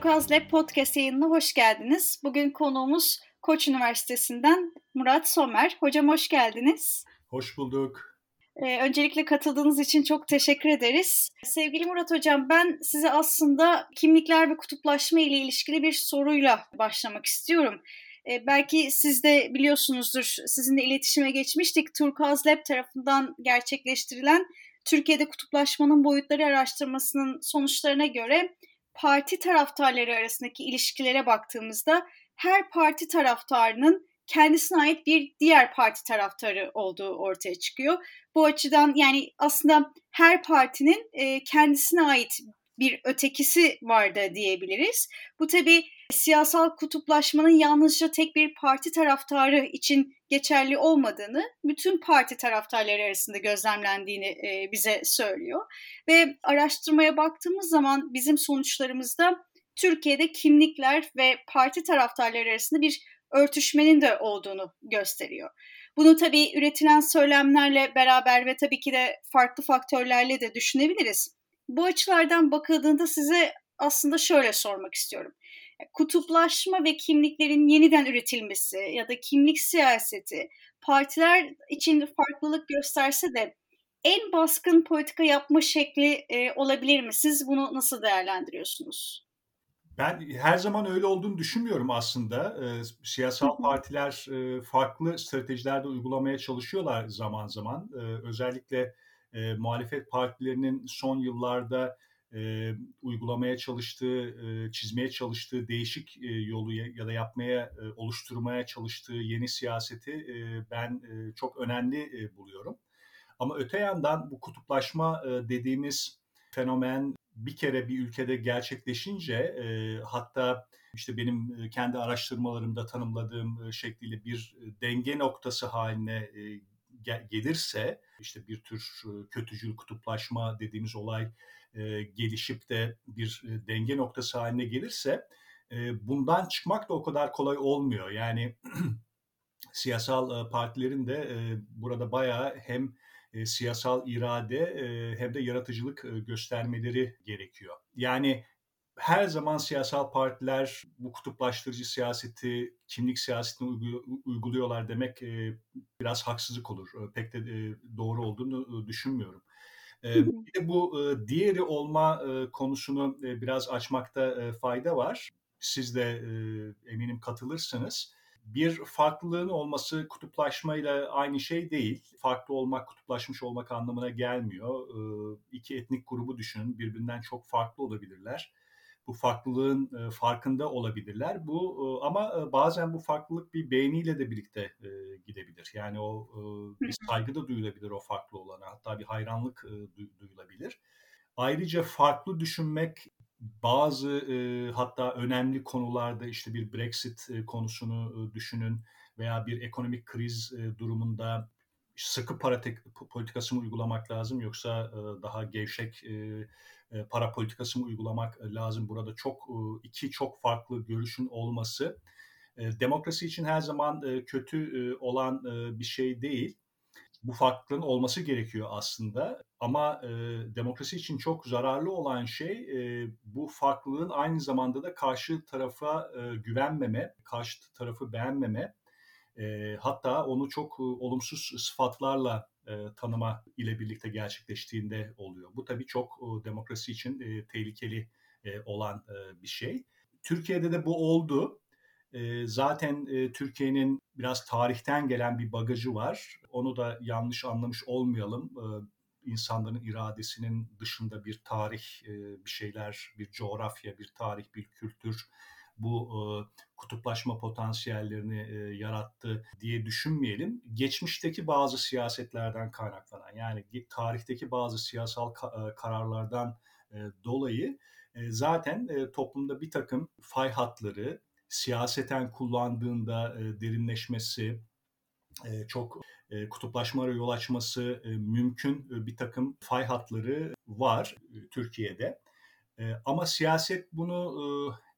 Turkuaz Lab Podcast yayınına hoş geldiniz. Bugün konuğumuz Koç Üniversitesi'nden Murat Somer. Hocam hoş geldiniz. Hoş bulduk. Ee, öncelikle katıldığınız için çok teşekkür ederiz. Sevgili Murat Hocam ben size aslında kimlikler ve kutuplaşma ile ilişkili bir soruyla başlamak istiyorum. Ee, belki siz de biliyorsunuzdur, sizinle iletişime geçmiştik. Turkuaz Lab tarafından gerçekleştirilen Türkiye'de kutuplaşmanın boyutları araştırmasının sonuçlarına göre parti taraftarları arasındaki ilişkilere baktığımızda her parti taraftarının kendisine ait bir diğer parti taraftarı olduğu ortaya çıkıyor. Bu açıdan yani aslında her partinin e, kendisine ait bir ötekisi var da diyebiliriz. Bu tabii siyasal kutuplaşmanın yalnızca tek bir parti taraftarı için geçerli olmadığını, bütün parti taraftarları arasında gözlemlendiğini e, bize söylüyor. Ve araştırmaya baktığımız zaman bizim sonuçlarımızda Türkiye'de kimlikler ve parti taraftarları arasında bir örtüşmenin de olduğunu gösteriyor. Bunu tabii üretilen söylemlerle beraber ve tabii ki de farklı faktörlerle de düşünebiliriz. Bu açılardan bakıldığında size aslında şöyle sormak istiyorum. Kutuplaşma ve kimliklerin yeniden üretilmesi ya da kimlik siyaseti partiler için farklılık gösterse de en baskın politika yapma şekli e, olabilir mi? Siz bunu nasıl değerlendiriyorsunuz? Ben her zaman öyle olduğunu düşünmüyorum aslında. E, siyasal partiler e, farklı stratejilerde uygulamaya çalışıyorlar zaman zaman. E, özellikle e, muhalefet partilerinin son yıllarda e, uygulamaya çalıştığı, e, çizmeye çalıştığı değişik e, yolu ya da yapmaya, e, oluşturmaya çalıştığı yeni siyaseti e, ben e, çok önemli e, buluyorum. Ama öte yandan bu kutuplaşma e, dediğimiz fenomen bir kere bir ülkede gerçekleşince e, hatta işte benim kendi araştırmalarımda tanımladığım şekliyle bir denge noktası haline gelirse işte bir tür kötücül kutuplaşma dediğimiz olay e, gelişip de bir e, denge noktası haline gelirse e, bundan çıkmak da o kadar kolay olmuyor. Yani siyasal e, partilerin de e, burada bayağı hem e, siyasal irade e, hem de yaratıcılık e, göstermeleri gerekiyor. Yani her zaman siyasal partiler bu kutuplaştırıcı siyaseti, kimlik siyasetini uyguluyorlar demek e, biraz haksızlık olur. Pek de doğru olduğunu düşünmüyorum. Bir de bu diğeri olma konusunu biraz açmakta fayda var. Siz de eminim katılırsınız. Bir farklılığın olması kutuplaşmayla aynı şey değil. Farklı olmak, kutuplaşmış olmak anlamına gelmiyor. İki etnik grubu düşünün, birbirinden çok farklı olabilirler bu farklılığın e, farkında olabilirler. Bu e, ama e, bazen bu farklılık bir beğeniyle de birlikte e, gidebilir. Yani o e, bir saygı da duyulabilir o farklı olana. Hatta bir hayranlık e, duyulabilir. Ayrıca farklı düşünmek bazı e, hatta önemli konularda işte bir Brexit e, konusunu e, düşünün veya bir ekonomik kriz e, durumunda sıkı para politikası mı uygulamak lazım yoksa e, daha gevşek e, para politikası mı uygulamak e, lazım? Burada çok e, iki çok farklı görüşün olması demokrasi için her zaman kötü olan bir şey değil. Bu farklılığın olması gerekiyor aslında. Ama demokrasi için çok zararlı olan şey bu farklılığın aynı zamanda da karşı tarafa güvenmeme, karşı tarafı beğenmeme, hatta onu çok olumsuz sıfatlarla e, tanıma ile birlikte gerçekleştiğinde oluyor. Bu tabii çok e, demokrasi için e, tehlikeli olan bir şey. Türkiye'de de bu oldu. Zaten Türkiye'nin biraz tarihten gelen bir bagajı var. Onu da yanlış anlamış olmayalım. E, insanların iradesinin dışında bir tarih, bir şeyler, bir coğrafya, bir tarih, bir kültür bu e, kutuplaşma potansiyellerini e, yarattı diye düşünmeyelim. Geçmişteki bazı siyasetlerden kaynaklanan yani tarihteki bazı siyasal ka- e, kararlardan e, dolayı e, zaten e, toplumda bir takım fay hatları siyaseten kullandığında e, derinleşmesi, e, çok e, kutuplaşmalara yol açması e, mümkün e, bir takım fay hatları var e, Türkiye'de. E, ama siyaset bunu e,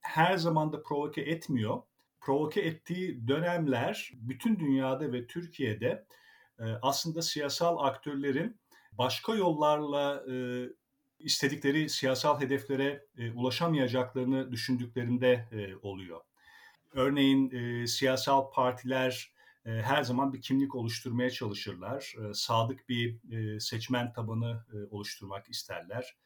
her zaman da provoke etmiyor. Provoke ettiği dönemler bütün dünyada ve Türkiye'de e, aslında siyasal aktörlerin başka yollarla e, istedikleri siyasal hedeflere ulaşamayacaklarını düşündüklerinde oluyor. Örneğin siyasal partiler her zaman bir kimlik oluşturmaya çalışırlar. Sadık bir seçmen tabanı oluşturmak isterler.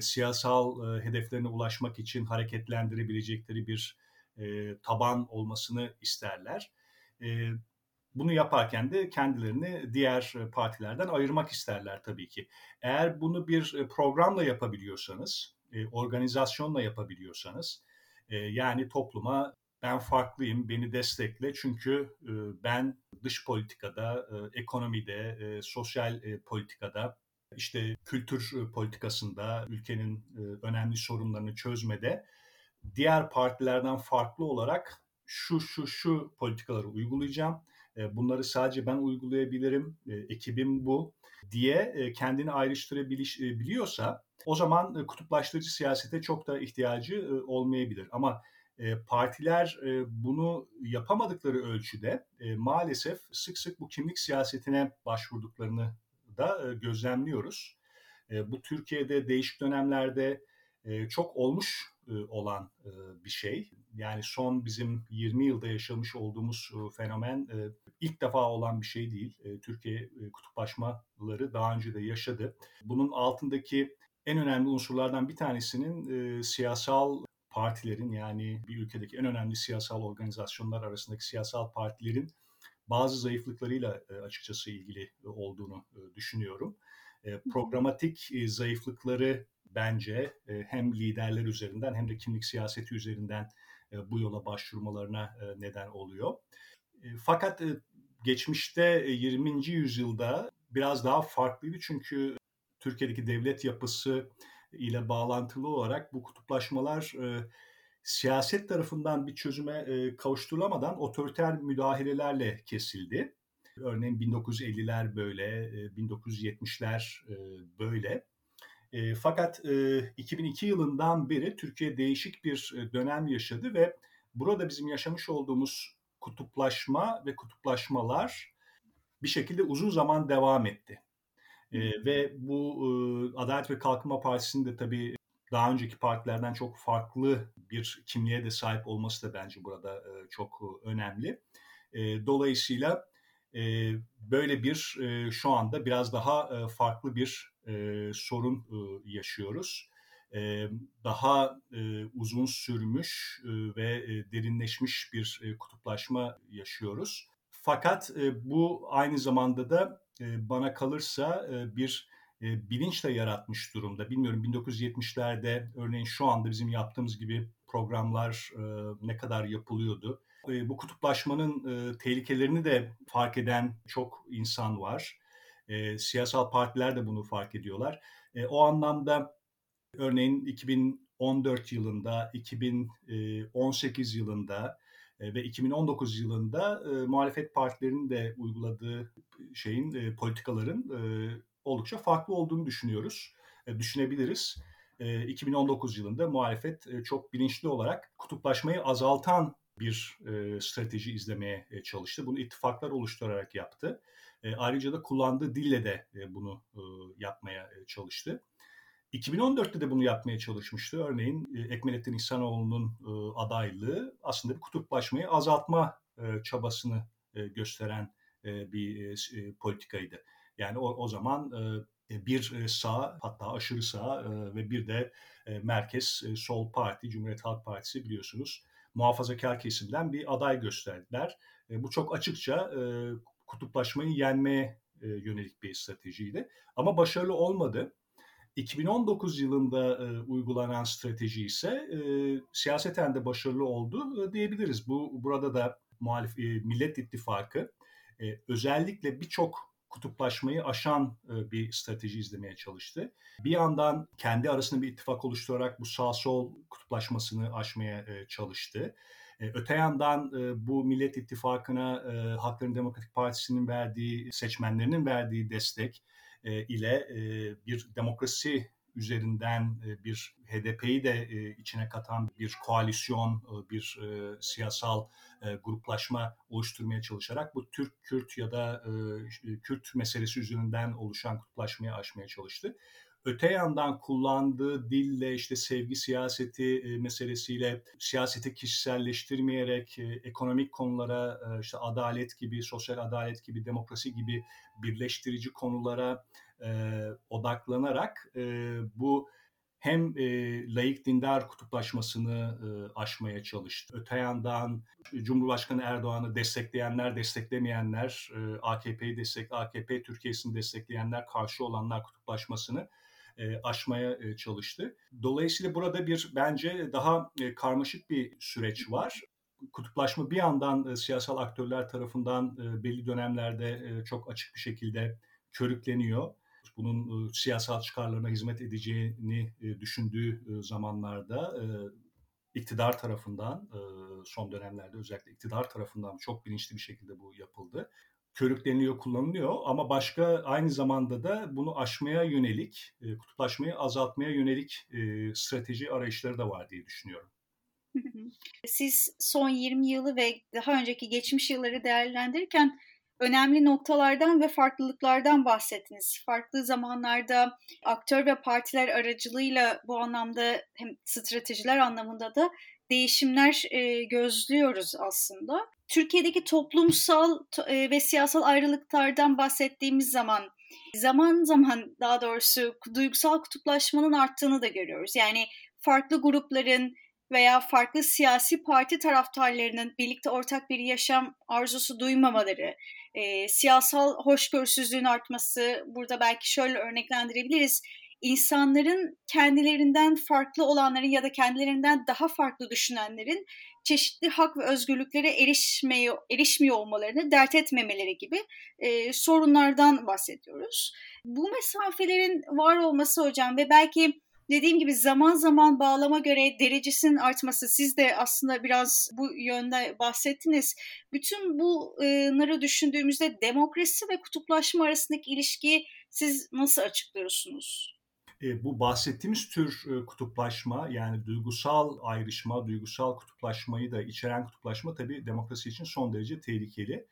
Siyasal hedeflerine ulaşmak için hareketlendirebilecekleri bir taban olmasını isterler. Bunu yaparken de kendilerini diğer partilerden ayırmak isterler tabii ki. Eğer bunu bir programla yapabiliyorsanız, organizasyonla yapabiliyorsanız, yani topluma ben farklıyım, beni destekle çünkü ben dış politikada, ekonomide, sosyal politikada, işte kültür politikasında, ülkenin önemli sorunlarını çözmede diğer partilerden farklı olarak şu şu şu politikaları uygulayacağım. Bunları sadece ben uygulayabilirim, ekibim bu diye kendini ayrıştırabiliyorsa o zaman kutuplaştırıcı siyasete çok da ihtiyacı olmayabilir. Ama partiler bunu yapamadıkları ölçüde maalesef sık sık bu kimlik siyasetine başvurduklarını da gözlemliyoruz. Bu Türkiye'de değişik dönemlerde çok olmuş olan bir şey. Yani son bizim 20 yılda yaşamış olduğumuz fenomen ilk defa olan bir şey değil. Türkiye kutuplaşmaları daha önce de yaşadı. Bunun altındaki en önemli unsurlardan bir tanesinin siyasal partilerin yani bir ülkedeki en önemli siyasal organizasyonlar arasındaki siyasal partilerin bazı zayıflıklarıyla açıkçası ilgili olduğunu düşünüyorum. Programatik zayıflıkları bence hem liderler üzerinden hem de kimlik siyaseti üzerinden bu yola başvurmalarına neden oluyor. Fakat geçmişte 20. yüzyılda biraz daha farklıydı çünkü Türkiye'deki devlet yapısı ile bağlantılı olarak bu kutuplaşmalar siyaset tarafından bir çözüme kavuşturulamadan otoriter müdahalelerle kesildi. Örneğin 1950'ler böyle, 1970'ler böyle. E, fakat e, 2002 yılından beri Türkiye değişik bir dönem yaşadı ve burada bizim yaşamış olduğumuz kutuplaşma ve kutuplaşmalar bir şekilde uzun zaman devam etti. E, ve bu e, Adalet ve Kalkınma Partisi'nin de tabii daha önceki partilerden çok farklı bir kimliğe de sahip olması da bence burada e, çok önemli. E, dolayısıyla e, böyle bir e, şu anda biraz daha e, farklı bir e, sorun e, yaşıyoruz. E, daha e, uzun sürmüş e, ve e, derinleşmiş bir e, kutuplaşma yaşıyoruz. Fakat e, bu aynı zamanda da e, bana kalırsa e, bir e, bilinçle yaratmış durumda. Bilmiyorum 1970'lerde örneğin şu anda bizim yaptığımız gibi programlar e, ne kadar yapılıyordu. E, bu kutuplaşmanın e, tehlikelerini de fark eden çok insan var. E, siyasal partiler de bunu fark ediyorlar. E, o anlamda örneğin 2014 yılında, 2018 yılında e, ve 2019 yılında e, muhalefet partilerinin de uyguladığı şeyin e, politikaların e, oldukça farklı olduğunu düşünüyoruz, e, düşünebiliriz. E, 2019 yılında muhalefet e, çok bilinçli olarak kutuplaşmayı azaltan bir e, strateji izlemeye e, çalıştı. Bunu ittifaklar oluşturarak yaptı. E, ayrıca da kullandığı dille de e, bunu e, yapmaya e, çalıştı. 2014'te de bunu yapmaya çalışmıştı. Örneğin e, Ekmelettin İhsanoğlu'nun e, adaylığı aslında bir kutuplaşmayı azaltma e, çabasını e, gösteren e, bir e, politikaydı. Yani o, o zaman e, bir sağ hatta aşırı sağ e, ve bir de e, merkez e, sol parti Cumhuriyet Halk Partisi biliyorsunuz muhafazakar kesimden bir aday gösterdiler. E, bu çok açıkça e, kutuplaşmayı yenmeye e, yönelik bir stratejiydi. Ama başarılı olmadı. 2019 yılında e, uygulanan strateji ise e, siyaseten de başarılı oldu e, diyebiliriz. Bu burada da muhalif e, Millet İttifakı e, özellikle birçok kutuplaşmayı aşan e, bir strateji izlemeye çalıştı. Bir yandan kendi arasında bir ittifak oluşturarak bu sağ sol kutuplaşmasını aşmaya e, çalıştı. E, öte yandan bu Millet İttifakı'na Halkların Demokratik Partisi'nin verdiği, seçmenlerinin verdiği destek ile bir demokrasi üzerinden e, bir HDP'yi de e, içine katan bir koalisyon, e, bir siyasal gruplaşma oluşturmaya çalışarak bu Türk-Kürt ya da Kürt meselesi üzerinden oluşan kutuplaşmayı aşmaya çalıştı. öte yandan kullandığı dille işte sevgi siyaseti meselesiyle siyaseti kişiselleştirmeyerek ekonomik konulara işte adalet gibi, sosyal adalet gibi, demokrasi gibi birleştirici konulara e, odaklanarak e, bu hem e, laik dindar kutuplaşmasını e, aşmaya çalıştı. Öte yandan Cumhurbaşkanı Erdoğan'ı destekleyenler, desteklemeyenler, e, AKP'yi destek, AKP Türkiye'sini destekleyenler, karşı olanlar kutuplaşmasını e, aşmaya e, çalıştı. Dolayısıyla burada bir bence daha e, karmaşık bir süreç var. Kutuplaşma bir yandan e, siyasal aktörler tarafından e, belli dönemlerde e, çok açık bir şekilde körükleniyor bunun siyasal çıkarlarına hizmet edeceğini düşündüğü zamanlarda iktidar tarafından son dönemlerde özellikle iktidar tarafından çok bilinçli bir şekilde bu yapıldı. Körükleniyor, kullanılıyor ama başka aynı zamanda da bunu aşmaya yönelik, kutuplaşmayı azaltmaya yönelik strateji arayışları da var diye düşünüyorum. Siz son 20 yılı ve daha önceki geçmiş yılları değerlendirirken önemli noktalardan ve farklılıklardan bahsettiniz. Farklı zamanlarda aktör ve partiler aracılığıyla bu anlamda hem stratejiler anlamında da değişimler e, gözlüyoruz aslında. Türkiye'deki toplumsal e, ve siyasal ayrılıklardan bahsettiğimiz zaman zaman zaman daha doğrusu duygusal kutuplaşmanın arttığını da görüyoruz. Yani farklı grupların veya farklı siyasi parti taraftarlarının birlikte ortak bir yaşam arzusu duymamaları, e, siyasal hoşgörüsüzlüğün artması, burada belki şöyle örneklendirebiliriz. İnsanların kendilerinden farklı olanların ya da kendilerinden daha farklı düşünenlerin çeşitli hak ve özgürlüklere erişmiyor, erişmiyor olmalarını dert etmemeleri gibi e, sorunlardan bahsediyoruz. Bu mesafelerin var olması hocam ve belki dediğim gibi zaman zaman bağlama göre derecesinin artması siz de aslında biraz bu yönde bahsettiniz. Bütün bunları düşündüğümüzde demokrasi ve kutuplaşma arasındaki ilişkiyi siz nasıl açıklıyorsunuz? E, bu bahsettiğimiz tür e, kutuplaşma yani duygusal ayrışma, duygusal kutuplaşmayı da içeren kutuplaşma tabii demokrasi için son derece tehlikeli.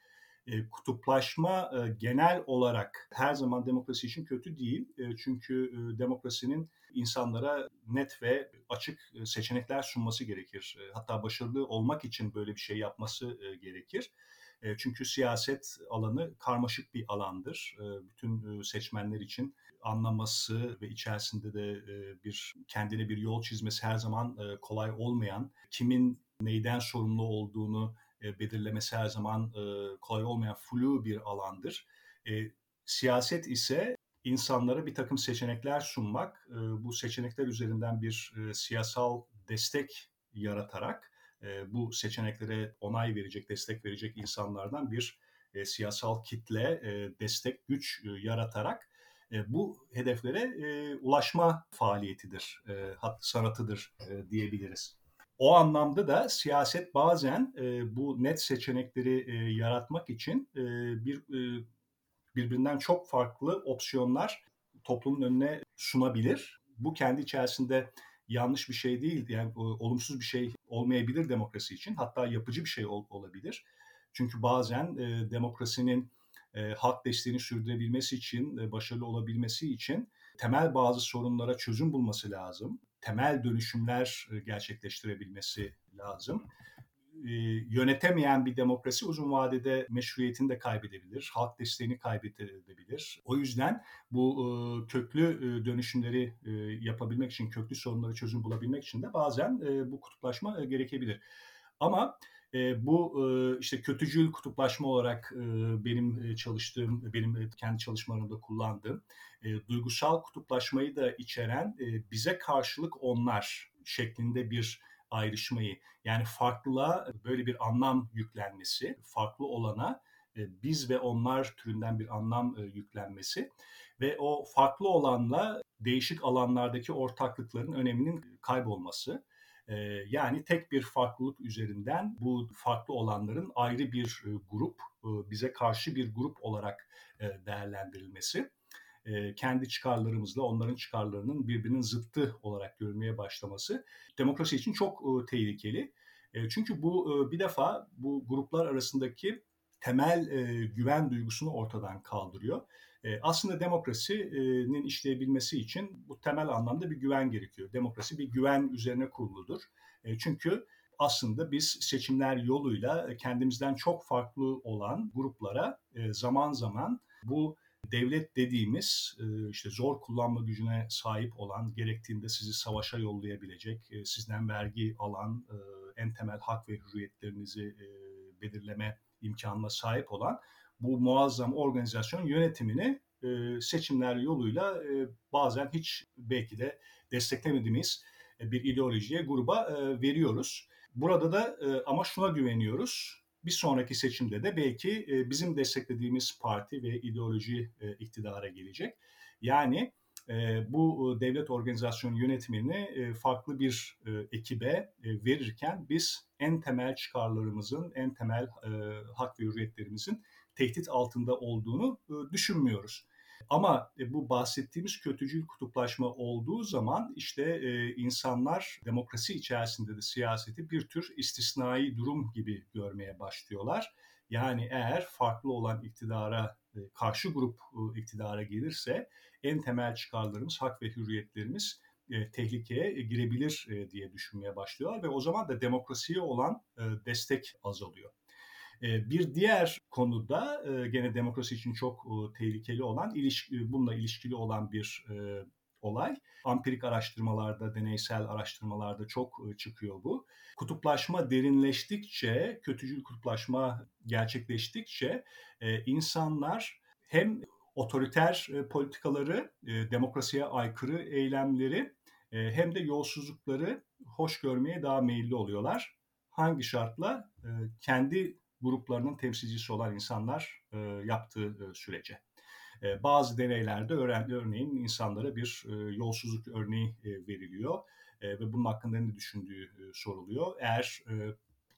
E, kutuplaşma e, genel olarak her zaman demokrasi için kötü değil. E, çünkü e, demokrasinin insanlara net ve açık e, seçenekler sunması gerekir. E, hatta başarılı olmak için böyle bir şey yapması e, gerekir. Çünkü siyaset alanı karmaşık bir alandır. Bütün seçmenler için anlaması ve içerisinde de bir kendine bir yol çizmesi her zaman kolay olmayan, kimin neyden sorumlu olduğunu belirlemesi her zaman kolay olmayan flu bir alandır. Siyaset ise insanlara bir takım seçenekler sunmak, bu seçenekler üzerinden bir siyasal destek yaratarak bu seçeneklere onay verecek, destek verecek insanlardan bir siyasal kitle, destek, güç yaratarak bu hedeflere ulaşma faaliyetidir, sanatıdır diyebiliriz. O anlamda da siyaset bazen bu net seçenekleri yaratmak için bir birbirinden çok farklı opsiyonlar toplumun önüne sunabilir. Bu kendi içerisinde yanlış bir şey değil. Yani olumsuz bir şey olmayabilir demokrasi için. Hatta yapıcı bir şey ol, olabilir. Çünkü bazen e, demokrasinin e, halk desteğini sürdürebilmesi için, e, başarılı olabilmesi için temel bazı sorunlara çözüm bulması lazım. Temel dönüşümler e, gerçekleştirebilmesi lazım e, yönetemeyen bir demokrasi uzun vadede meşruiyetini de kaybedebilir, halk desteğini kaybedebilir. O yüzden bu e, köklü dönüşümleri yapabilmek için, köklü sorunlara çözüm bulabilmek için de bazen bu kutuplaşma gerekebilir. Ama e, bu e, işte kötücül kutuplaşma olarak e, benim çalıştığım, benim kendi çalışmalarımda kullandığım e, duygusal kutuplaşmayı da içeren e, bize karşılık onlar şeklinde bir ayrışmayı yani farklılığa böyle bir anlam yüklenmesi, farklı olana e, biz ve onlar türünden bir anlam e, yüklenmesi ve o farklı olanla değişik alanlardaki ortaklıkların öneminin kaybolması. E, yani tek bir farklılık üzerinden bu farklı olanların ayrı bir grup, bize karşı bir grup olarak değerlendirilmesi kendi çıkarlarımızla onların çıkarlarının birbirinin zıttı olarak görmeye başlaması demokrasi için çok tehlikeli. çünkü bu bir defa bu gruplar arasındaki temel e, güven duygusunu ortadan kaldırıyor. E, aslında demokrasinin işleyebilmesi için bu temel anlamda bir güven gerekiyor. Demokrasi bir güven üzerine kuruludur. E, çünkü aslında biz seçimler yoluyla kendimizden çok farklı olan gruplara e, zaman zaman bu devlet dediğimiz işte zor kullanma gücüne sahip olan, gerektiğinde sizi savaşa yollayabilecek, sizden vergi alan, en temel hak ve hürriyetlerinizi belirleme imkanına sahip olan bu muazzam organizasyon yönetimini seçimler yoluyla bazen hiç belki de desteklemediğimiz bir ideolojiye, gruba veriyoruz. Burada da ama şuna güveniyoruz bir sonraki seçimde de belki e, bizim desteklediğimiz parti ve ideoloji e, iktidara gelecek. Yani e, bu devlet organizasyonu yönetimini farklı bir ekibe verirken biz en temel çıkarlarımızın, en temel hak ve hürriyetlerimizin tehdit altında olduğunu düşünmüyoruz. Ama e, bu bahsettiğimiz kötücül kutuplaşma olduğu zaman işte e, insanlar demokrasi içerisinde de siyaseti bir tür istisnai durum gibi görmeye başlıyorlar. Yani eğer farklı olan iktidara e, karşı grup iktidara gelirse en temel çıkarlarımız, hak ve hürriyetlerimiz tehlikeye girebilir diye düşünmeye başlıyorlar ve o zaman da demokrasiye olan destek azalıyor. Ee, bir diğer konuda e, gene demokrasi için çok e, tehlikeli olan, ilişki, bununla ilişkili olan bir e, olay. Ampirik araştırmalarda, deneysel araştırmalarda çok çıkıyor bu. Kutuplaşma derinleştikçe, kötücül kutuplaşma gerçekleştikçe insanlar hem otoriter politikaları, demokrasiye aykırı eylemleri hem de yolsuzlukları hoş görmeye daha meyilli oluyorlar. Hangi şartla? Kendi gruplarının temsilcisi olan insanlar e, yaptığı e, sürece. E, bazı deneylerde öğren, örneğin insanlara bir e, yolsuzluk örneği e, veriliyor e, ve bunun hakkında ne düşündüğü e, soruluyor. Eğer e,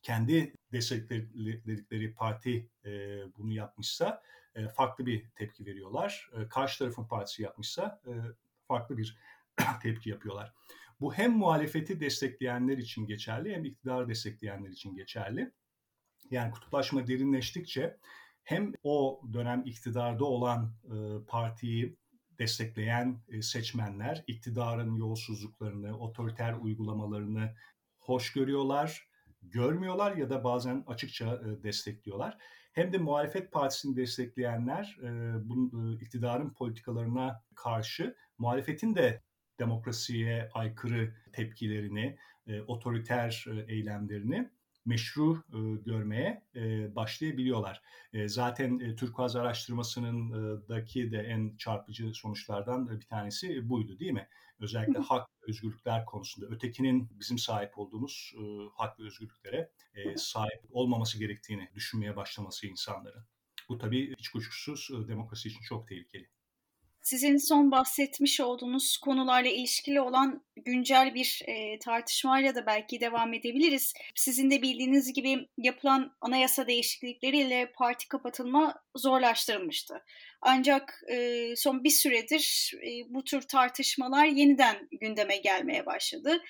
kendi destekledikleri parti e, bunu yapmışsa e, farklı bir tepki veriyorlar. E, karşı tarafın partisi yapmışsa e, farklı bir tepki yapıyorlar. Bu hem muhalefeti destekleyenler için geçerli hem iktidarı destekleyenler için geçerli. Yani kutuplaşma derinleştikçe hem o dönem iktidarda olan e, partiyi destekleyen e, seçmenler iktidarın yolsuzluklarını, otoriter uygulamalarını hoş görüyorlar, görmüyorlar ya da bazen açıkça e, destekliyorlar. Hem de muhalefet partisini destekleyenler e, bu, e, iktidarın politikalarına karşı muhalefetin de demokrasiye aykırı tepkilerini, e, otoriter e, eylemlerini meşru e, görmeye e, başlayabiliyorlar. E, zaten e, Turkuaz araştırmasının e, daki de en çarpıcı sonuçlardan bir tanesi buydu değil mi? Özellikle hak özgürlükler konusunda ötekinin bizim sahip olduğumuz e, hak ve özgürlüklere e, sahip olmaması gerektiğini düşünmeye başlaması insanların. Bu tabii hiç kuşkusuz e, demokrasi için çok tehlikeli sizin son bahsetmiş olduğunuz konularla ilişkili olan güncel bir e, tartışmayla da belki devam edebiliriz. Sizin de bildiğiniz gibi yapılan anayasa değişiklikleriyle parti kapatılma zorlaştırılmıştı. Ancak e, son bir süredir e, bu tür tartışmalar yeniden gündeme gelmeye başladı.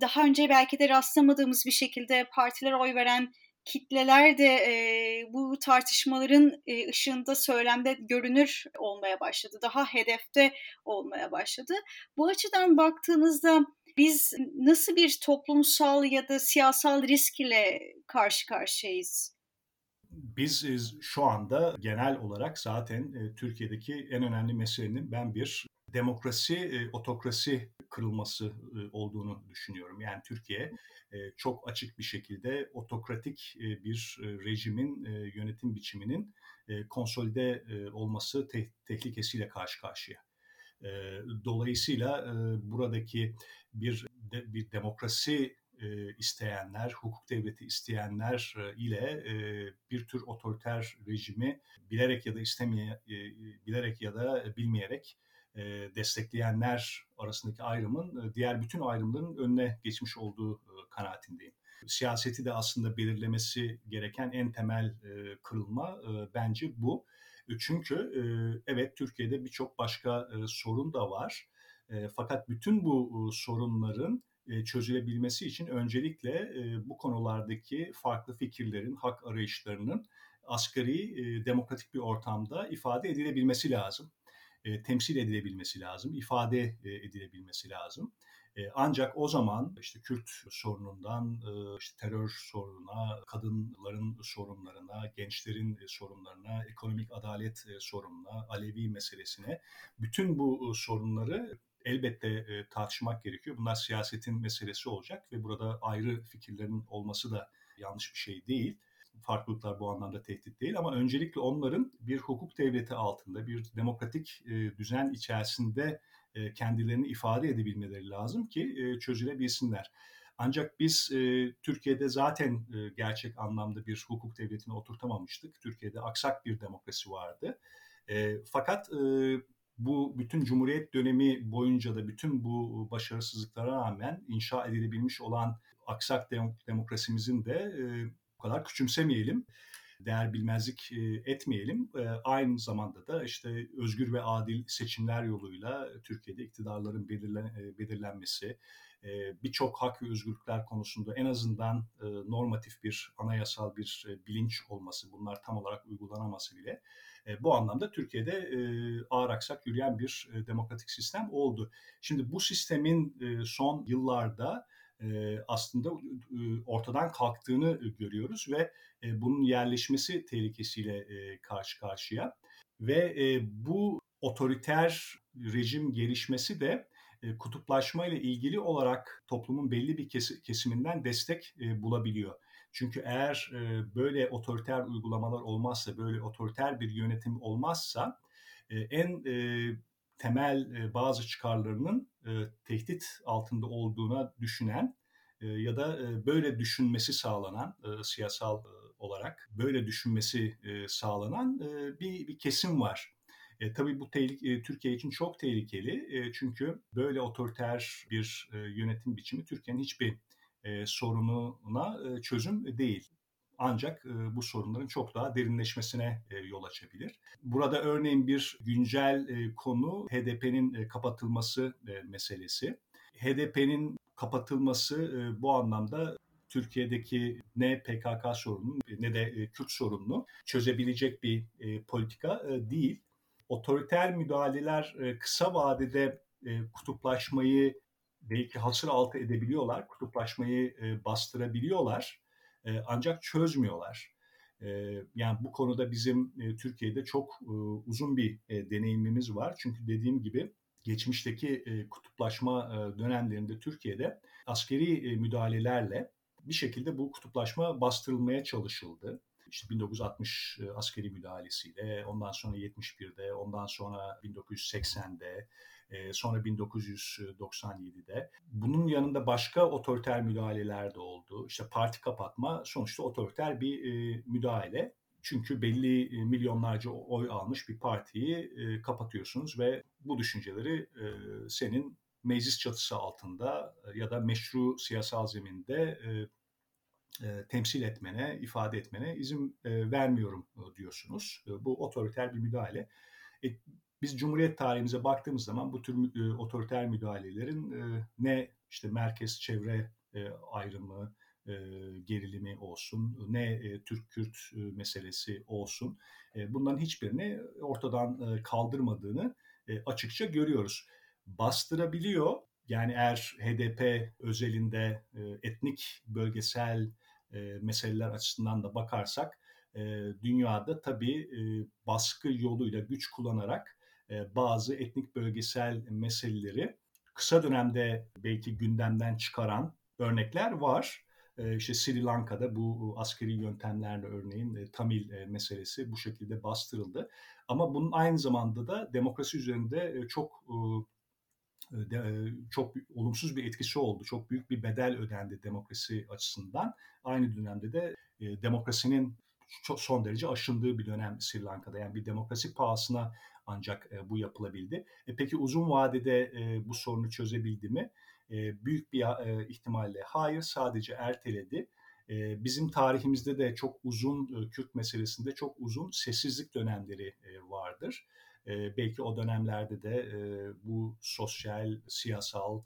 Daha önce belki de rastlamadığımız bir şekilde partiler oy veren kitleler de e, bu tartışmaların e, ışığında söylemde görünür olmaya başladı. Daha hedefte olmaya başladı. Bu açıdan baktığınızda biz nasıl bir toplumsal ya da siyasal risk ile karşı karşıyayız? Biz şu anda genel olarak zaten Türkiye'deki en önemli meselenin ben bir demokrasi, e, otokrasi kırılması e, olduğunu düşünüyorum. Yani Türkiye e, çok açık bir şekilde otokratik bir rejimin yönetim biçiminin konsolide olması te- tehlikesiyle karşı karşıya. Dolayısıyla buradaki bir de, bir demokrasi isteyenler, hukuk devleti isteyenler ile bir tür otoriter rejimi bilerek ya da istemeye bilerek ya da bilmeyerek destekleyenler arasındaki ayrımın diğer bütün ayrımların önüne geçmiş olduğu kanaatindeyim. Siyaseti de aslında belirlemesi gereken en temel kırılma bence bu. Çünkü evet Türkiye'de birçok başka sorun da var. Fakat bütün bu sorunların çözülebilmesi için öncelikle bu konulardaki farklı fikirlerin, hak arayışlarının asgari demokratik bir ortamda ifade edilebilmesi lazım. Temsil edilebilmesi lazım, ifade edilebilmesi lazım. Ancak o zaman işte Kürt sorunundan işte terör sorununa, kadınların sorunlarına, gençlerin sorunlarına, ekonomik adalet sorununa, Alevi meselesine bütün bu sorunları elbette tartışmak gerekiyor. Bunlar siyasetin meselesi olacak ve burada ayrı fikirlerin olması da yanlış bir şey değil farklılıklar bu anlamda tehdit değil ama öncelikle onların bir hukuk devleti altında, bir demokratik düzen içerisinde kendilerini ifade edebilmeleri lazım ki çözülebilsinler. Ancak biz e, Türkiye'de zaten e, gerçek anlamda bir hukuk devletini oturtamamıştık. Türkiye'de aksak bir demokrasi vardı. E, fakat e, bu bütün Cumhuriyet dönemi boyunca da bütün bu başarısızlıklara rağmen inşa edilebilmiş olan aksak demokrasimizin de e, bu kadar küçümsemeyelim değer bilmezlik etmeyelim. Aynı zamanda da işte özgür ve adil seçimler yoluyla Türkiye'de iktidarların belirlenmesi, birçok hak ve özgürlükler konusunda en azından normatif bir, anayasal bir bilinç olması, bunlar tam olarak uygulanaması bile bu anlamda Türkiye'de ağır aksak yürüyen bir demokratik sistem oldu. Şimdi bu sistemin son yıllarda aslında ortadan kalktığını görüyoruz ve bunun yerleşmesi tehlikesiyle karşı karşıya ve bu otoriter rejim gelişmesi de kutuplaşma ile ilgili olarak toplumun belli bir kesiminden destek bulabiliyor. Çünkü eğer böyle otoriter uygulamalar olmazsa, böyle otoriter bir yönetim olmazsa en temel e, bazı çıkarlarının e, tehdit altında olduğuna düşünen e, ya da böyle düşünmesi sağlanan siyasal olarak böyle düşünmesi sağlanan bir, bir kesim var. E, tabii bu tehlike, Türkiye için çok tehlikeli e, çünkü böyle otoriter bir e, yönetim biçimi Türkiye'nin hiçbir e, sorununa e, çözüm değil ancak bu sorunların çok daha derinleşmesine yol açabilir. Burada örneğin bir güncel konu HDP'nin kapatılması meselesi. HDP'nin kapatılması bu anlamda Türkiye'deki ne PKK sorununu ne de Kürt sorununu çözebilecek bir politika değil. Otoriter müdahaleler kısa vadede kutuplaşmayı belki hasır altı edebiliyorlar, kutuplaşmayı bastırabiliyorlar ancak çözmüyorlar. yani bu konuda bizim Türkiye'de çok uzun bir deneyimimiz var. Çünkü dediğim gibi geçmişteki kutuplaşma dönemlerinde Türkiye'de askeri müdahalelerle bir şekilde bu kutuplaşma bastırılmaya çalışıldı. İşte 1960 askeri müdahalesiyle, ondan sonra 71'de, ondan sonra 1980'de, sonra 1997'de. Bunun yanında başka otoriter müdahaleler de oldu. İşte parti kapatma sonuçta otoriter bir müdahale. Çünkü belli milyonlarca oy almış bir partiyi kapatıyorsunuz ve bu düşünceleri senin meclis çatısı altında ya da meşru siyasal zeminde temsil etmene, ifade etmene izin vermiyorum diyorsunuz. bu otoriter bir müdahale. E, biz Cumhuriyet tarihimize baktığımız zaman bu tür e, otoriter müdahalelerin e, ne işte merkez çevre e, ayrımı, e, gerilimi olsun, ne e, Türk-Kürt e, meselesi olsun, e, bunların hiçbirini ortadan e, kaldırmadığını e, açıkça görüyoruz. Bastırabiliyor, yani eğer HDP özelinde e, etnik, bölgesel e, meseleler açısından da bakarsak, e, dünyada tabii e, baskı yoluyla güç kullanarak bazı etnik bölgesel meseleleri kısa dönemde belki gündemden çıkaran örnekler var. E, işte Sri Lanka'da bu askeri yöntemlerle örneğin e, Tamil meselesi bu şekilde bastırıldı. Ama bunun aynı zamanda da demokrasi üzerinde çok çok olumsuz bir etkisi oldu. Çok büyük bir bedel ödendi demokrasi açısından. Aynı dönemde de demokrasinin çok son derece aşındığı bir dönem Sri Lanka'da. Yani bir demokrasi pahasına ancak e, bu yapılabildi. E, peki uzun vadede e, bu sorunu çözebildi mi? E, büyük bir e, ihtimalle hayır sadece erteledi. E, bizim tarihimizde de çok uzun e, Kürt meselesinde çok uzun sessizlik dönemleri e, vardır. E, belki o dönemlerde de e, bu sosyal, siyasal,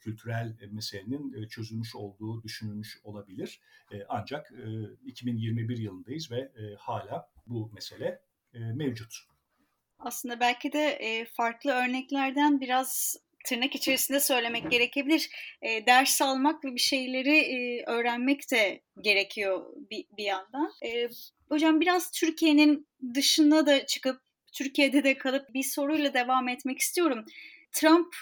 kültürel meselenin çözülmüş olduğu düşünülmüş olabilir. ancak 2021 yılındayız ve hala bu mesele mevcut. Aslında belki de farklı örneklerden biraz tırnak içerisinde söylemek gerekebilir. E, ders almak ve bir şeyleri e, öğrenmek de gerekiyor bir, bir yandan. E, hocam biraz Türkiye'nin dışına da çıkıp Türkiye'de de kalıp bir soruyla devam etmek istiyorum. Trump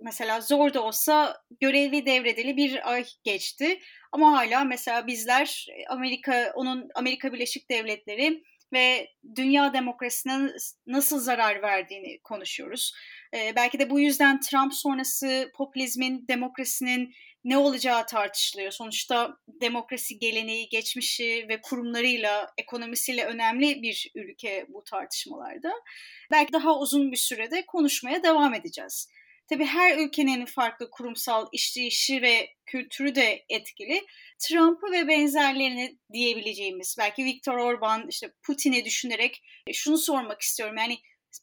mesela zor da olsa görevli devredeli bir ay geçti. Ama hala mesela bizler Amerika, onun Amerika Birleşik Devletleri ve dünya demokrasisine nasıl zarar verdiğini konuşuyoruz. Ee, belki de bu yüzden Trump sonrası popülizmin, demokrasinin ne olacağı tartışılıyor. Sonuçta demokrasi geleneği, geçmişi ve kurumlarıyla, ekonomisiyle önemli bir ülke bu tartışmalarda. Belki daha uzun bir sürede konuşmaya devam edeceğiz. Tabii her ülkenin farklı kurumsal işleyişi ve kültürü de etkili. Trump'ı ve benzerlerini diyebileceğimiz, belki Viktor Orban, işte Putin'i düşünerek e, şunu sormak istiyorum. Yani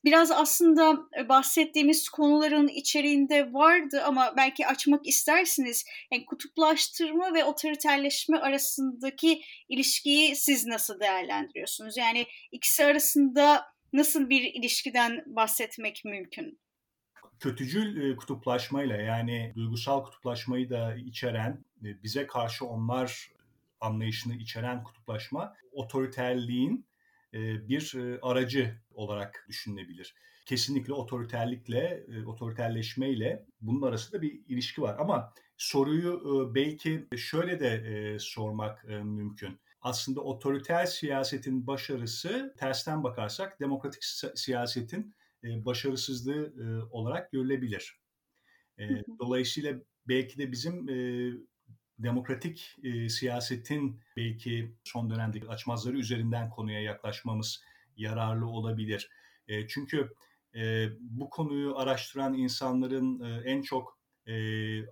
biraz aslında e, bahsettiğimiz konuların içeriğinde vardı ama belki açmak istersiniz. Yani kutuplaştırma ve otoriterleşme arasındaki ilişkiyi siz nasıl değerlendiriyorsunuz? Yani ikisi arasında nasıl bir ilişkiden bahsetmek mümkün? Kötücül kutuplaşmayla yani duygusal kutuplaşmayı da içeren, bize karşı onlar anlayışını içeren kutuplaşma otoriterliğin bir aracı olarak düşünülebilir. Kesinlikle otoriterlikle, otoriterleşmeyle bunun arasında bir ilişki var. Ama soruyu belki şöyle de sormak mümkün. Aslında otoriter siyasetin başarısı tersten bakarsak demokratik siyasetin e, başarısızlığı e, olarak görülebilir. E, dolayısıyla belki de bizim demokratik siyasetin belki son dönemdeki açmazları üzerinden konuya yaklaşmamız yararlı olabilir. çünkü bu konuyu araştıran insanların en çok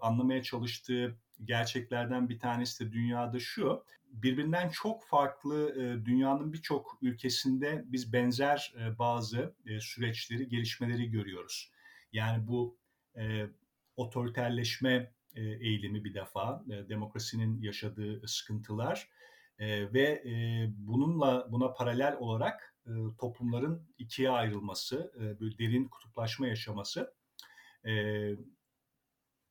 anlamaya çalıştığı gerçeklerden bir tanesi de dünyada şu birbirinden çok farklı e, dünyanın birçok ülkesinde biz benzer e, bazı e, süreçleri, gelişmeleri görüyoruz. Yani bu otoriterleşme eğilimi bir defa, demokrasinin yaşadığı sıkıntılar ve bununla buna paralel olarak toplumların ikiye ayrılması, böyle derin kutuplaşma yaşaması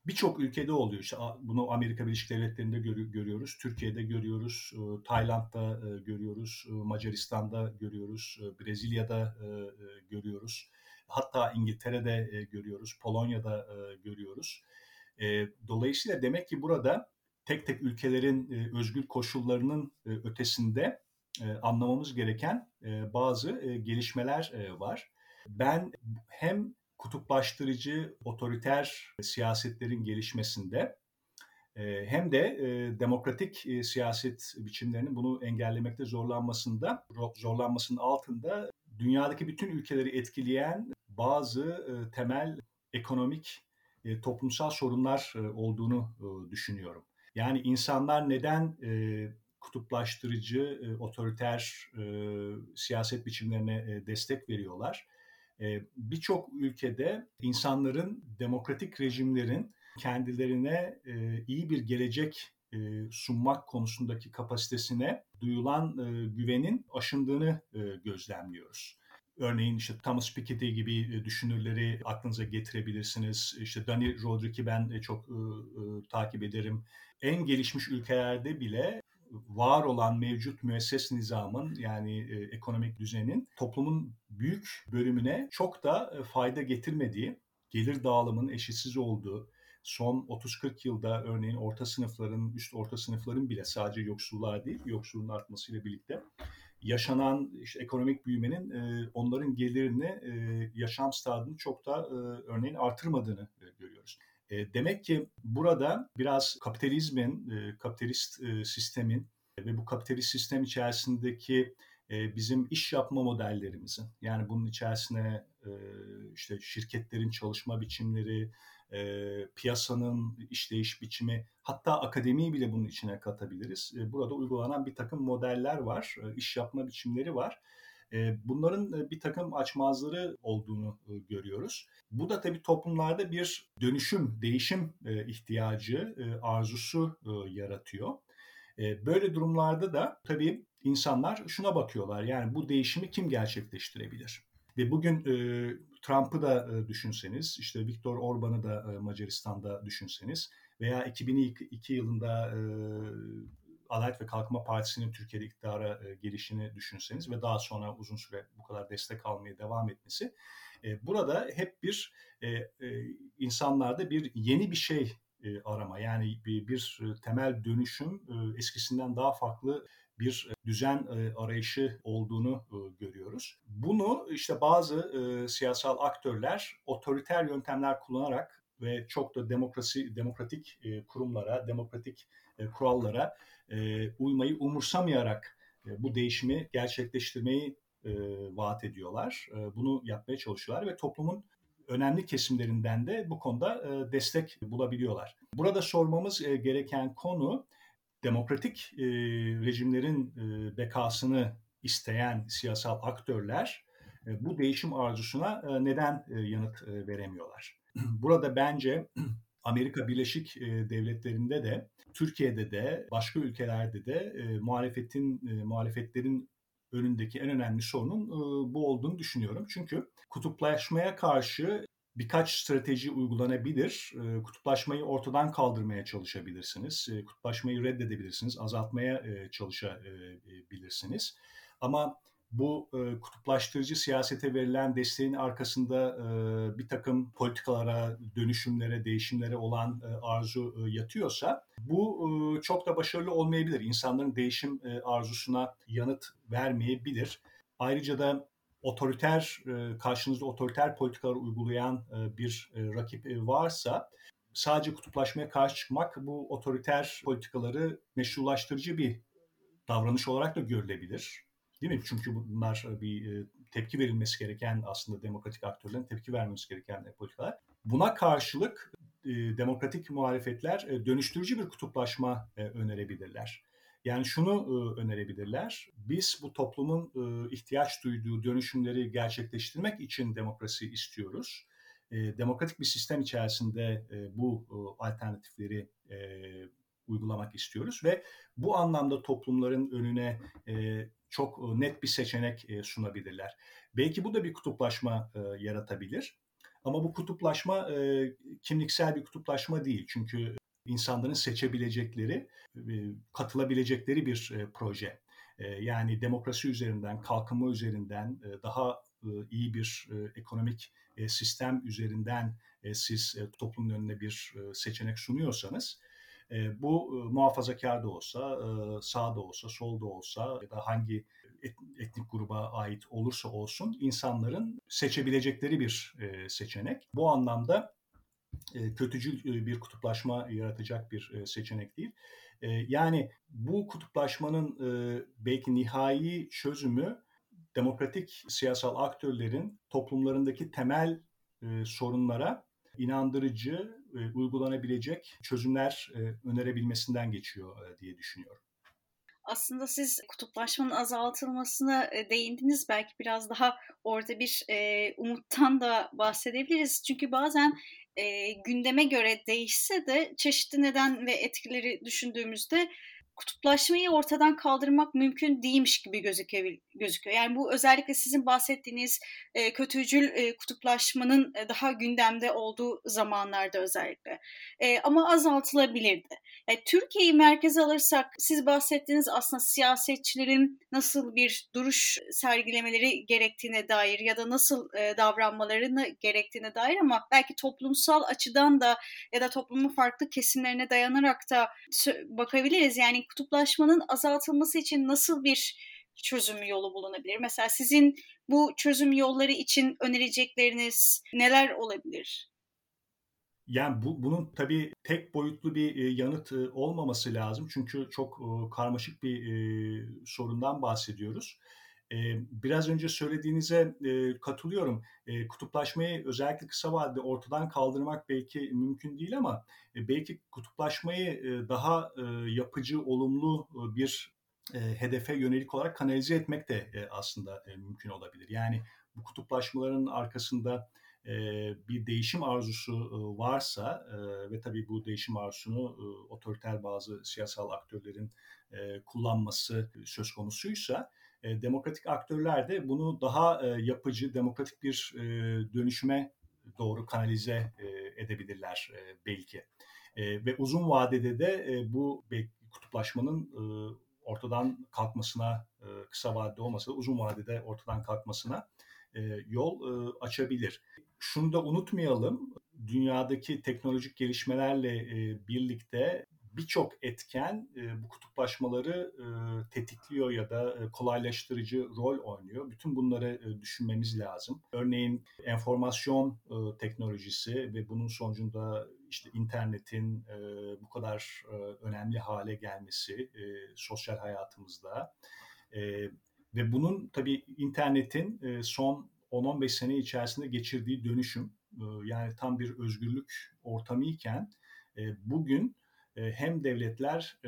birçok ülkede oluyor. İşte bunu Amerika Birleşik Devletleri'nde görüyoruz, Türkiye'de görüyoruz, Tayland'da görüyoruz, Macaristan'da görüyoruz, Brezilya'da görüyoruz. Hatta İngiltere'de görüyoruz, Polonya'da görüyoruz. Dolayısıyla demek ki burada tek tek ülkelerin özgür koşullarının ötesinde anlamamız gereken bazı gelişmeler var. Ben hem kutuplaştırıcı, otoriter siyasetlerin gelişmesinde e, hem de e, demokratik e, siyaset biçimlerinin bunu engellemekte zorlanmasında, zorlanmasının altında dünyadaki bütün ülkeleri etkileyen bazı temel ekonomik, toplumsal sorunlar olduğunu düşünüyorum. Yani insanlar neden kutuplaştırıcı, otoriter siyaset biçimlerine destek veriyorlar? Birçok ülkede insanların demokratik rejimlerin kendilerine iyi bir gelecek sunmak konusundaki kapasitesine duyulan güvenin aşındığını gözlemliyoruz. Örneğin işte Thomas Piketty gibi düşünürleri aklınıza getirebilirsiniz. İşte Dani Rodrik'i ben çok e, e, takip ederim. En gelişmiş ülkelerde bile var olan mevcut müesses nizamın yani e, ekonomik düzenin toplumun büyük bölümüne çok da e, fayda getirmediği, gelir dağılımının eşitsiz olduğu, son 30-40 yılda örneğin orta sınıfların, üst orta sınıfların bile sadece yoksulluğa değil, yoksulluğun artmasıyla birlikte yaşanan işte ekonomik büyümenin e, onların gelirini, e, yaşam standını çok da e, örneğin artırmadığını e, görüyoruz. E, demek ki burada biraz kapitalizmin, e, kapitalist e, sistemin ve bu kapitalist sistem içerisindeki bizim iş yapma modellerimizin, yani bunun içerisine işte şirketlerin çalışma biçimleri, piyasanın işleyiş biçimi, hatta akademiyi bile bunun içine katabiliriz. Burada uygulanan bir takım modeller var, iş yapma biçimleri var. Bunların bir takım açmazları olduğunu görüyoruz. Bu da tabii toplumlarda bir dönüşüm, değişim ihtiyacı, arzusu yaratıyor. Böyle durumlarda da tabii insanlar şuna bakıyorlar. Yani bu değişimi kim gerçekleştirebilir? Ve bugün e, Trump'ı da e, düşünseniz, işte Viktor Orban'ı da e, Macaristan'da düşünseniz veya 2002 yılında e, Adalet ve Kalkınma Partisi'nin Türkiye'de iktidara e, gelişini düşünseniz ve daha sonra uzun süre bu kadar destek almaya devam etmesi, e, burada hep bir e, e, insanlarda bir yeni bir şey e, arama yani bir, bir temel dönüşüm e, eskisinden daha farklı bir e, düzen e, arayışı olduğunu e, görüyoruz. Bunu işte bazı siyasal aktörler otoriter yöntemler kullanarak ve çok da demokrasi demokratik kurumlara, demokratik kurallara uymayı umursamayarak bu değişimi gerçekleştirmeyi vaat ediyorlar. Bunu yapmaya çalışıyorlar ve toplumun önemli kesimlerinden de bu konuda destek bulabiliyorlar. Burada sormamız gereken konu demokratik e, rejimlerin e, bekasını isteyen siyasal aktörler e, bu değişim arzusuna e, neden e, yanıt e, veremiyorlar? Burada bence Amerika Birleşik e, Devletleri'nde de Türkiye'de de başka ülkelerde de e, muhalefetin e, muhalefetlerin önündeki en önemli sorunun bu olduğunu düşünüyorum. Çünkü kutuplaşmaya karşı birkaç strateji uygulanabilir. Kutuplaşmayı ortadan kaldırmaya çalışabilirsiniz. Kutuplaşmayı reddedebilirsiniz, azaltmaya çalışabilirsiniz. Ama bu e, kutuplaştırıcı siyasete verilen desteğin arkasında e, bir takım politikalara, dönüşümlere, değişimlere olan arzu yatıyorsa bu çok da başarılı olmayabilir. İnsanların değişim arzusuna yanıt vermeyebilir. Ayrıca da otoriter e, karşınızda otoriter politikalar uygulayan e, bir e, rakip varsa sadece kutuplaşmaya karşı çıkmak bu otoriter politikaları meşrulaştırıcı bir davranış olarak da görülebilir. Değil mi? Çünkü bunlar bir tepki verilmesi gereken aslında demokratik aktörlerin tepki vermesi gereken politikalar. Buna karşılık demokratik muhalefetler dönüştürücü bir kutuplaşma önerebilirler. Yani şunu e, önerebilirler. Biz bu toplumun e, ihtiyaç duyduğu dönüşümleri gerçekleştirmek için demokrasi istiyoruz. E, demokratik bir sistem içerisinde e, bu e, alternatifleri e, uygulamak istiyoruz ve bu anlamda toplumların önüne e, çok net bir seçenek e, sunabilirler. Belki bu da bir kutuplaşma e, yaratabilir. Ama bu kutuplaşma e, kimliksel bir kutuplaşma değil. Çünkü insanların seçebilecekleri, katılabilecekleri bir proje. Yani demokrasi üzerinden, kalkınma üzerinden, daha iyi bir ekonomik sistem üzerinden siz toplumun önüne bir seçenek sunuyorsanız, bu muhafazakar da olsa, sağ da olsa, sol da olsa ya da hangi etnik gruba ait olursa olsun insanların seçebilecekleri bir seçenek. Bu anlamda kötücül bir kutuplaşma yaratacak bir seçenek değil. Yani bu kutuplaşmanın belki nihai çözümü demokratik siyasal aktörlerin toplumlarındaki temel sorunlara inandırıcı, uygulanabilecek çözümler önerebilmesinden geçiyor diye düşünüyorum. Aslında siz kutuplaşmanın azaltılmasına değindiniz. Belki biraz daha orada bir e, umuttan da bahsedebiliriz. Çünkü bazen e, gündeme göre değişse de çeşitli neden ve etkileri düşündüğümüzde kutuplaşmayı ortadan kaldırmak mümkün değilmiş gibi gözüküyor. Yani bu özellikle sizin bahsettiğiniz e, kötücül e, kutuplaşmanın e, daha gündemde olduğu zamanlarda özellikle. E, ama azaltılabilirdi. Yani Türkiye'yi merkeze alırsak siz bahsettiğiniz aslında siyasetçilerin nasıl bir duruş sergilemeleri gerektiğine dair ya da nasıl e, davranmalarını gerektiğine dair ama belki toplumsal açıdan da ya da toplumun farklı kesimlerine dayanarak da bakabiliriz. Yani kutuplaşmanın azaltılması için nasıl bir çözüm yolu bulunabilir? Mesela sizin bu çözüm yolları için önerecekleriniz neler olabilir? Yani bu, bunun tabii tek boyutlu bir e, yanıt e, olmaması lazım. Çünkü çok e, karmaşık bir sorundan bahsediyoruz. Biraz önce söylediğinize katılıyorum. Kutuplaşmayı özellikle kısa vadede ortadan kaldırmak belki mümkün değil ama belki kutuplaşmayı daha yapıcı, olumlu bir hedefe yönelik olarak kanalize etmek de aslında mümkün olabilir. Yani bu kutuplaşmaların arkasında bir değişim arzusu varsa ve tabii bu değişim arzusunu otoriter bazı siyasal aktörlerin kullanması söz konusuysa demokratik aktörler de bunu daha yapıcı, demokratik bir dönüşüme doğru kanalize edebilirler belki. Ve uzun vadede de bu kutuplaşmanın ortadan kalkmasına, kısa vadede olmasa da uzun vadede ortadan kalkmasına yol açabilir. Şunu da unutmayalım, dünyadaki teknolojik gelişmelerle birlikte birçok etken bu kutuplaşmaları tetikliyor ya da kolaylaştırıcı rol oynuyor. Bütün bunları düşünmemiz lazım. Örneğin enformasyon teknolojisi ve bunun sonucunda işte internetin bu kadar önemli hale gelmesi sosyal hayatımızda ve bunun tabii internetin son 10-15 sene içerisinde geçirdiği dönüşüm yani tam bir özgürlük ortamı iken bugün hem devletler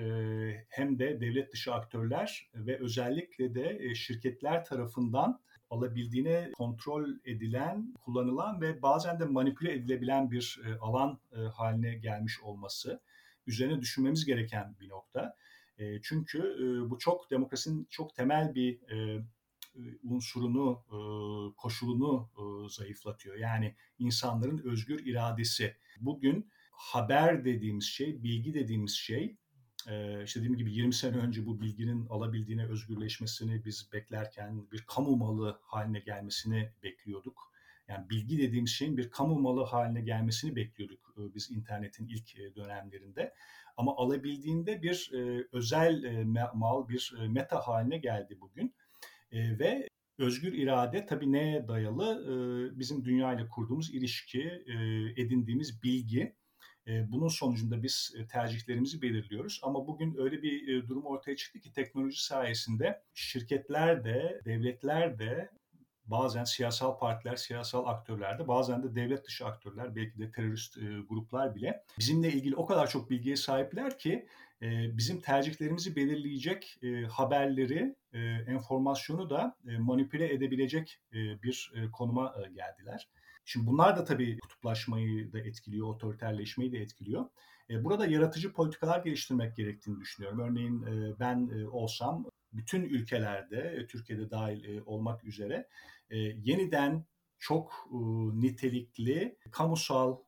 hem de devlet dışı aktörler ve özellikle de şirketler tarafından alabildiğine kontrol edilen, kullanılan ve bazen de manipüle edilebilen bir alan haline gelmiş olması üzerine düşünmemiz gereken bir nokta. Çünkü bu çok demokrasinin çok temel bir unsurunu, koşulunu zayıflatıyor. Yani insanların özgür iradesi. Bugün haber dediğimiz şey, bilgi dediğimiz şey işte dediğim gibi 20 sene önce bu bilginin alabildiğine özgürleşmesini biz beklerken bir kamu malı haline gelmesini bekliyorduk. Yani bilgi dediğimiz şeyin bir kamu malı haline gelmesini bekliyorduk biz internetin ilk dönemlerinde. Ama alabildiğinde bir özel mal, bir meta haline geldi bugün. Ve özgür irade tabii neye dayalı? Bizim dünya ile kurduğumuz ilişki, edindiğimiz bilgi bunun sonucunda biz tercihlerimizi belirliyoruz. Ama bugün öyle bir durum ortaya çıktı ki teknoloji sayesinde şirketler de, devletler de bazen siyasal partiler, siyasal aktörler de bazen de devlet dışı aktörler, belki de terörist gruplar bile bizimle ilgili o kadar çok bilgiye sahipler ki bizim tercihlerimizi belirleyecek haberleri, enformasyonu da manipüle edebilecek bir konuma geldiler. Şimdi bunlar da tabii kutuplaşmayı da etkiliyor, otoriterleşmeyi de etkiliyor. E, burada yaratıcı politikalar geliştirmek gerektiğini düşünüyorum. Örneğin e, ben e, olsam bütün ülkelerde, Türkiye'de dahil olmak üzere yeniden çok nitelikli kamusal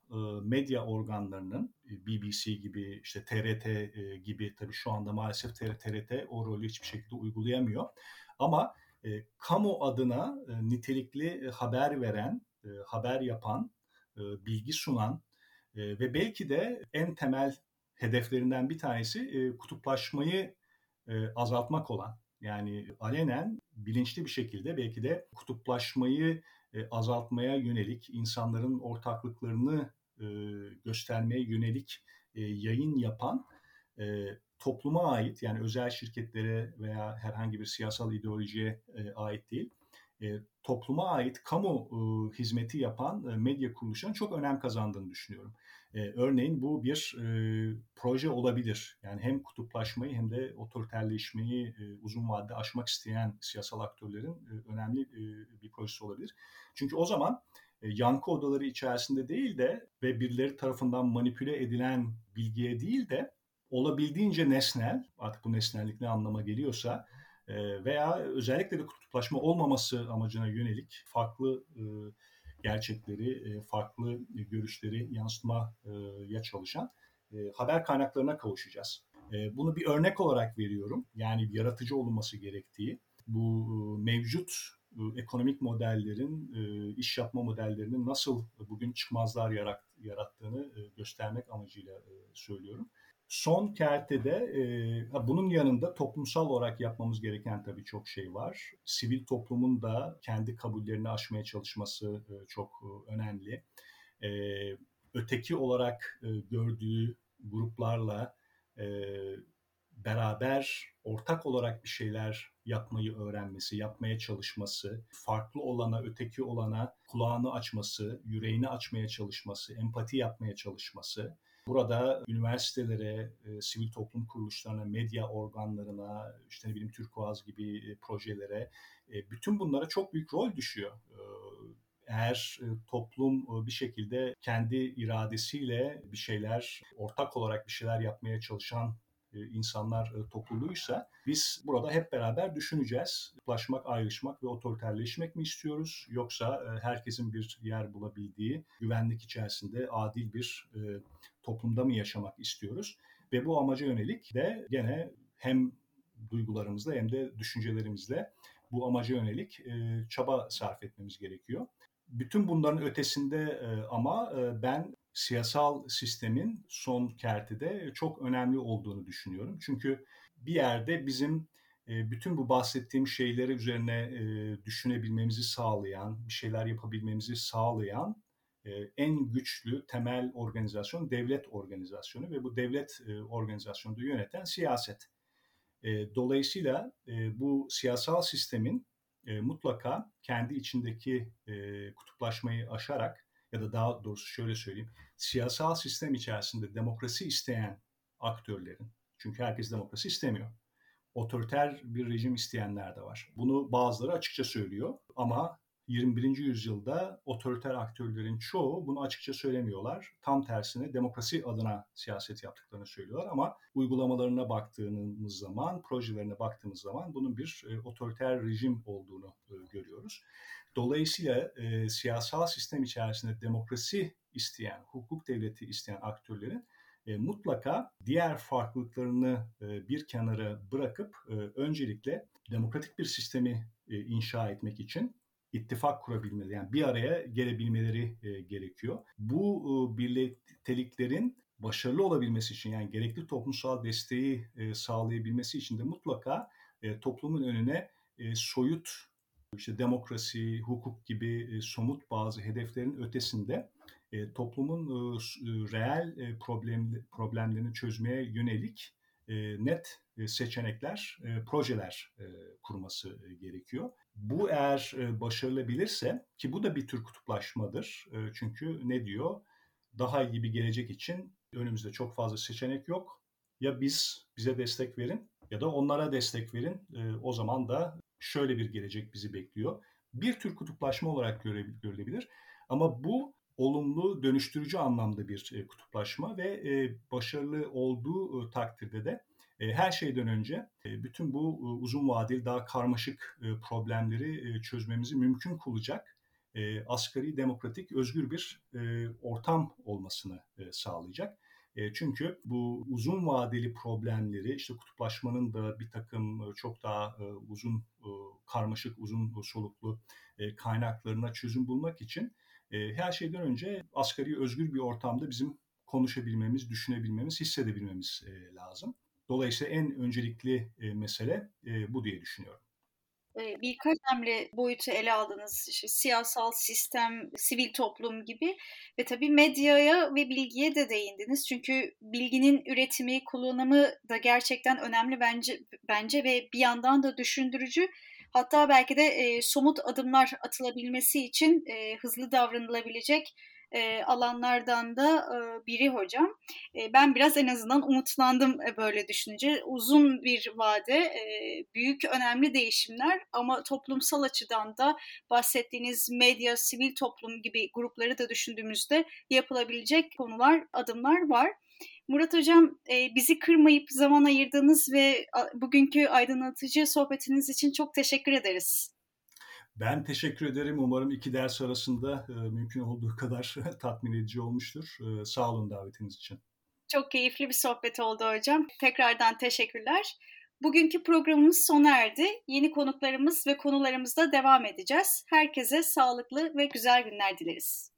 medya organlarının BBC gibi işte TRT gibi tabii şu anda maalesef TRT o rolü hiçbir şekilde uygulayamıyor. Ama kamu adına nitelikli haber veren e, haber yapan, e, bilgi sunan e, ve belki de en temel hedeflerinden bir tanesi kutuplaşmayı azaltmak olan. Yani alenen bilinçli bir şekilde belki de kutuplaşmayı azaltmaya yönelik insanların ortaklıklarını göstermeye yönelik yayın yapan topluma ait yani özel şirketlere veya herhangi bir siyasal ideolojiye ait değil e, topluma ait kamu e, hizmeti yapan e, medya kuruluşlarının çok önem kazandığını düşünüyorum. E, örneğin bu bir e, proje olabilir. Yani hem kutuplaşmayı hem de otoriterleşmeyi e, uzun vadede aşmak isteyen siyasal aktörlerin e, önemli e, bir projesi olabilir. Çünkü o zaman e, yankı odaları içerisinde değil de ve birileri tarafından manipüle edilen bilgiye değil de olabildiğince nesnel, artık bu nesnellik ne anlama geliyorsa, veya özellikle de kutuplaşma olmaması amacına yönelik farklı gerçekleri, farklı görüşleri yansıtmaya çalışan haber kaynaklarına kavuşacağız. Bunu bir örnek olarak veriyorum. Yani yaratıcı olunması gerektiği. Bu mevcut ekonomik modellerin, iş yapma modellerinin nasıl bugün çıkmazlar yarattığını göstermek amacıyla söylüyorum. Son kertede e, bunun yanında toplumsal olarak yapmamız gereken tabii çok şey var. Sivil toplumun da kendi kabullerini aşmaya çalışması e, çok e, önemli. E, öteki olarak e, gördüğü gruplarla e, beraber ortak olarak bir şeyler yapmayı öğrenmesi, yapmaya çalışması, farklı olana, öteki olana kulağını açması, yüreğini açmaya çalışması, empati yapmaya çalışması Burada üniversitelere, e, sivil toplum kuruluşlarına, medya organlarına, işte ne bileyim Türkuaz gibi e, projelere, e, bütün bunlara çok büyük rol düşüyor. E, eğer e, toplum e, bir şekilde kendi iradesiyle bir şeyler, ortak olarak bir şeyler yapmaya çalışan e, insanlar topluluğuysa biz burada hep beraber düşüneceğiz. Ulaşmak, ayrışmak ve otoriterleşmek mi istiyoruz? Yoksa herkesin bir yer bulabildiği, güvenlik içerisinde adil bir toplumda mı yaşamak istiyoruz? Ve bu amaca yönelik de gene hem duygularımızla hem de düşüncelerimizle bu amaca yönelik çaba sarf etmemiz gerekiyor. Bütün bunların ötesinde ama ben siyasal sistemin son kertede çok önemli olduğunu düşünüyorum. Çünkü bir yerde bizim bütün bu bahsettiğim şeyleri üzerine düşünebilmemizi sağlayan, bir şeyler yapabilmemizi sağlayan en güçlü temel organizasyon devlet organizasyonu ve bu devlet organizasyonu da yöneten siyaset. Dolayısıyla bu siyasal sistemin mutlaka kendi içindeki kutuplaşmayı aşarak ya da daha doğrusu şöyle söyleyeyim, siyasal sistem içerisinde demokrasi isteyen aktörlerin, çünkü herkes demokrasi istemiyor. Otoriter bir rejim isteyenler de var. Bunu bazıları açıkça söylüyor ama 21. yüzyılda otoriter aktörlerin çoğu bunu açıkça söylemiyorlar. Tam tersine demokrasi adına siyaset yaptıklarını söylüyorlar ama uygulamalarına baktığımız zaman, projelerine baktığımız zaman bunun bir e, otoriter rejim olduğunu e, görüyoruz. Dolayısıyla e, siyasal sistem içerisinde demokrasi isteyen, hukuk devleti isteyen aktörlerin e, mutlaka diğer farklılıklarını e, bir kenara bırakıp e, öncelikle demokratik bir sistemi e, inşa etmek için ittifak kurabilmeleri, yani bir araya gelebilmeleri e, gerekiyor. Bu e, birlikteliklerin başarılı olabilmesi için yani gerekli toplumsal desteği e, sağlayabilmesi için de mutlaka e, toplumun önüne e, soyut işte demokrasi, hukuk gibi e, somut bazı hedeflerin ötesinde e, toplumun e, e reel e, problem, problemlerini çözmeye yönelik e, net e, seçenekler, e, projeler e, kurması e, gerekiyor. Bu eğer e, başarılabilirse ki bu da bir tür kutuplaşmadır. E, çünkü ne diyor? Daha iyi bir gelecek için önümüzde çok fazla seçenek yok. Ya biz bize destek verin ya da onlara destek verin. E, o zaman da şöyle bir gelecek bizi bekliyor. Bir tür kutuplaşma olarak görülebilir. Ama bu olumlu, dönüştürücü anlamda bir kutuplaşma ve başarılı olduğu takdirde de her şeyden önce bütün bu uzun vadeli daha karmaşık problemleri çözmemizi mümkün kılacak asgari demokratik özgür bir ortam olmasını sağlayacak. Çünkü bu uzun vadeli problemleri işte kutuplaşmanın da bir takım çok daha uzun karmaşık uzun soluklu kaynaklarına çözüm bulmak için her şeyden önce asgari özgür bir ortamda bizim konuşabilmemiz, düşünebilmemiz, hissedebilmemiz lazım. Dolayısıyla en öncelikli mesele bu diye düşünüyorum birkaç önemli boyutu ele aldınız. İşte siyasal sistem, sivil toplum gibi ve tabii medyaya ve bilgiye de değindiniz. Çünkü bilginin üretimi, kullanımı da gerçekten önemli bence bence ve bir yandan da düşündürücü. Hatta belki de e, somut adımlar atılabilmesi için e, hızlı davranılabilecek e, alanlardan da e, biri hocam. E, ben biraz en azından umutlandım e, böyle düşününce. Uzun bir vade, e, büyük önemli değişimler ama toplumsal açıdan da bahsettiğiniz medya, sivil toplum gibi grupları da düşündüğümüzde yapılabilecek konular, adımlar var. Murat Hocam e, bizi kırmayıp zaman ayırdığınız ve bugünkü aydınlatıcı sohbetiniz için çok teşekkür ederiz. Ben teşekkür ederim. Umarım iki ders arasında e, mümkün olduğu kadar tatmin edici olmuştur. E, sağ olun davetiniz için. Çok keyifli bir sohbet oldu hocam. Tekrardan teşekkürler. Bugünkü programımız sona erdi. Yeni konuklarımız ve konularımızda devam edeceğiz. Herkese sağlıklı ve güzel günler dileriz.